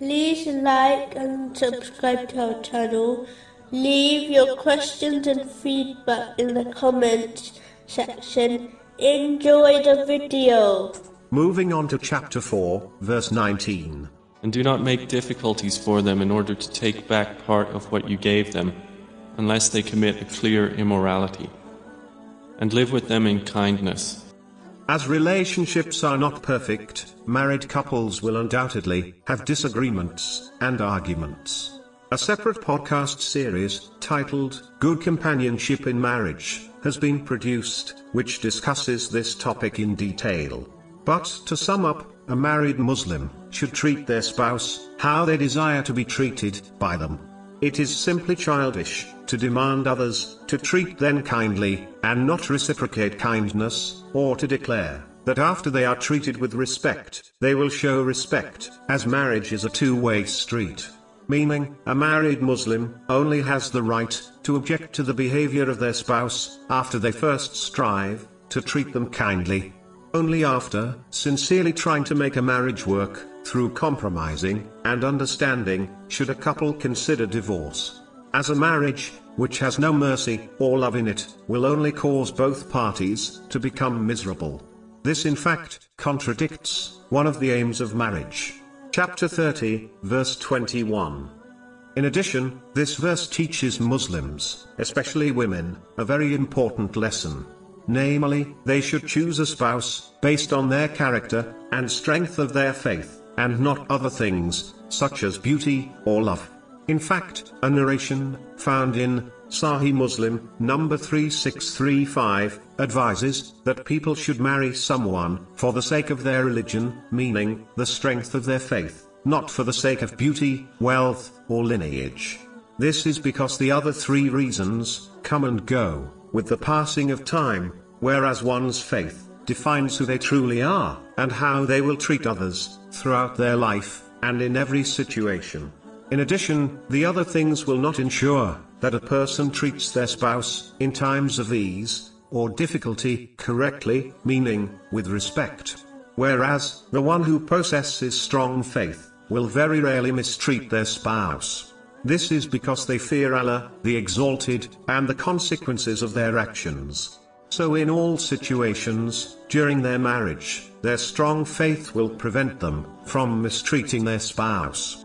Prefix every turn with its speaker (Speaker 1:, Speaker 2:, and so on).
Speaker 1: like and subscribe to our channel. Leave your questions and feedback in the comments section. Enjoy the video.
Speaker 2: Moving on to chapter 4, verse 19.
Speaker 3: And do not make difficulties for them in order to take back part of what you gave them, unless they commit a clear immorality. And live with them in kindness.
Speaker 2: As relationships are not perfect, married couples will undoubtedly have disagreements and arguments. A separate podcast series, titled Good Companionship in Marriage, has been produced, which discusses this topic in detail. But to sum up, a married Muslim should treat their spouse how they desire to be treated by them. It is simply childish to demand others to treat them kindly and not reciprocate kindness, or to declare that after they are treated with respect, they will show respect, as marriage is a two-way street. Meaning, a married Muslim only has the right to object to the behavior of their spouse after they first strive to treat them kindly. Only after sincerely trying to make a marriage work through compromising and understanding should a couple consider divorce. As a marriage, which has no mercy or love in it, will only cause both parties to become miserable. This in fact contradicts one of the aims of marriage. Chapter 30, verse 21. In addition, this verse teaches Muslims, especially women, a very important lesson. Namely, they should choose a spouse, based on their character, and strength of their faith, and not other things, such as beauty, or love. In fact, a narration, found in Sahih Muslim, number 3635, advises that people should marry someone for the sake of their religion, meaning the strength of their faith, not for the sake of beauty, wealth, or lineage. This is because the other three reasons come and go with the passing of time, whereas one's faith defines who they truly are and how they will treat others throughout their life and in every situation. In addition, the other things will not ensure that a person treats their spouse, in times of ease, or difficulty, correctly, meaning, with respect. Whereas, the one who possesses strong faith, will very rarely mistreat their spouse. This is because they fear Allah, the Exalted, and the consequences of their actions. So in all situations, during their marriage, their strong faith will prevent them from mistreating their spouse.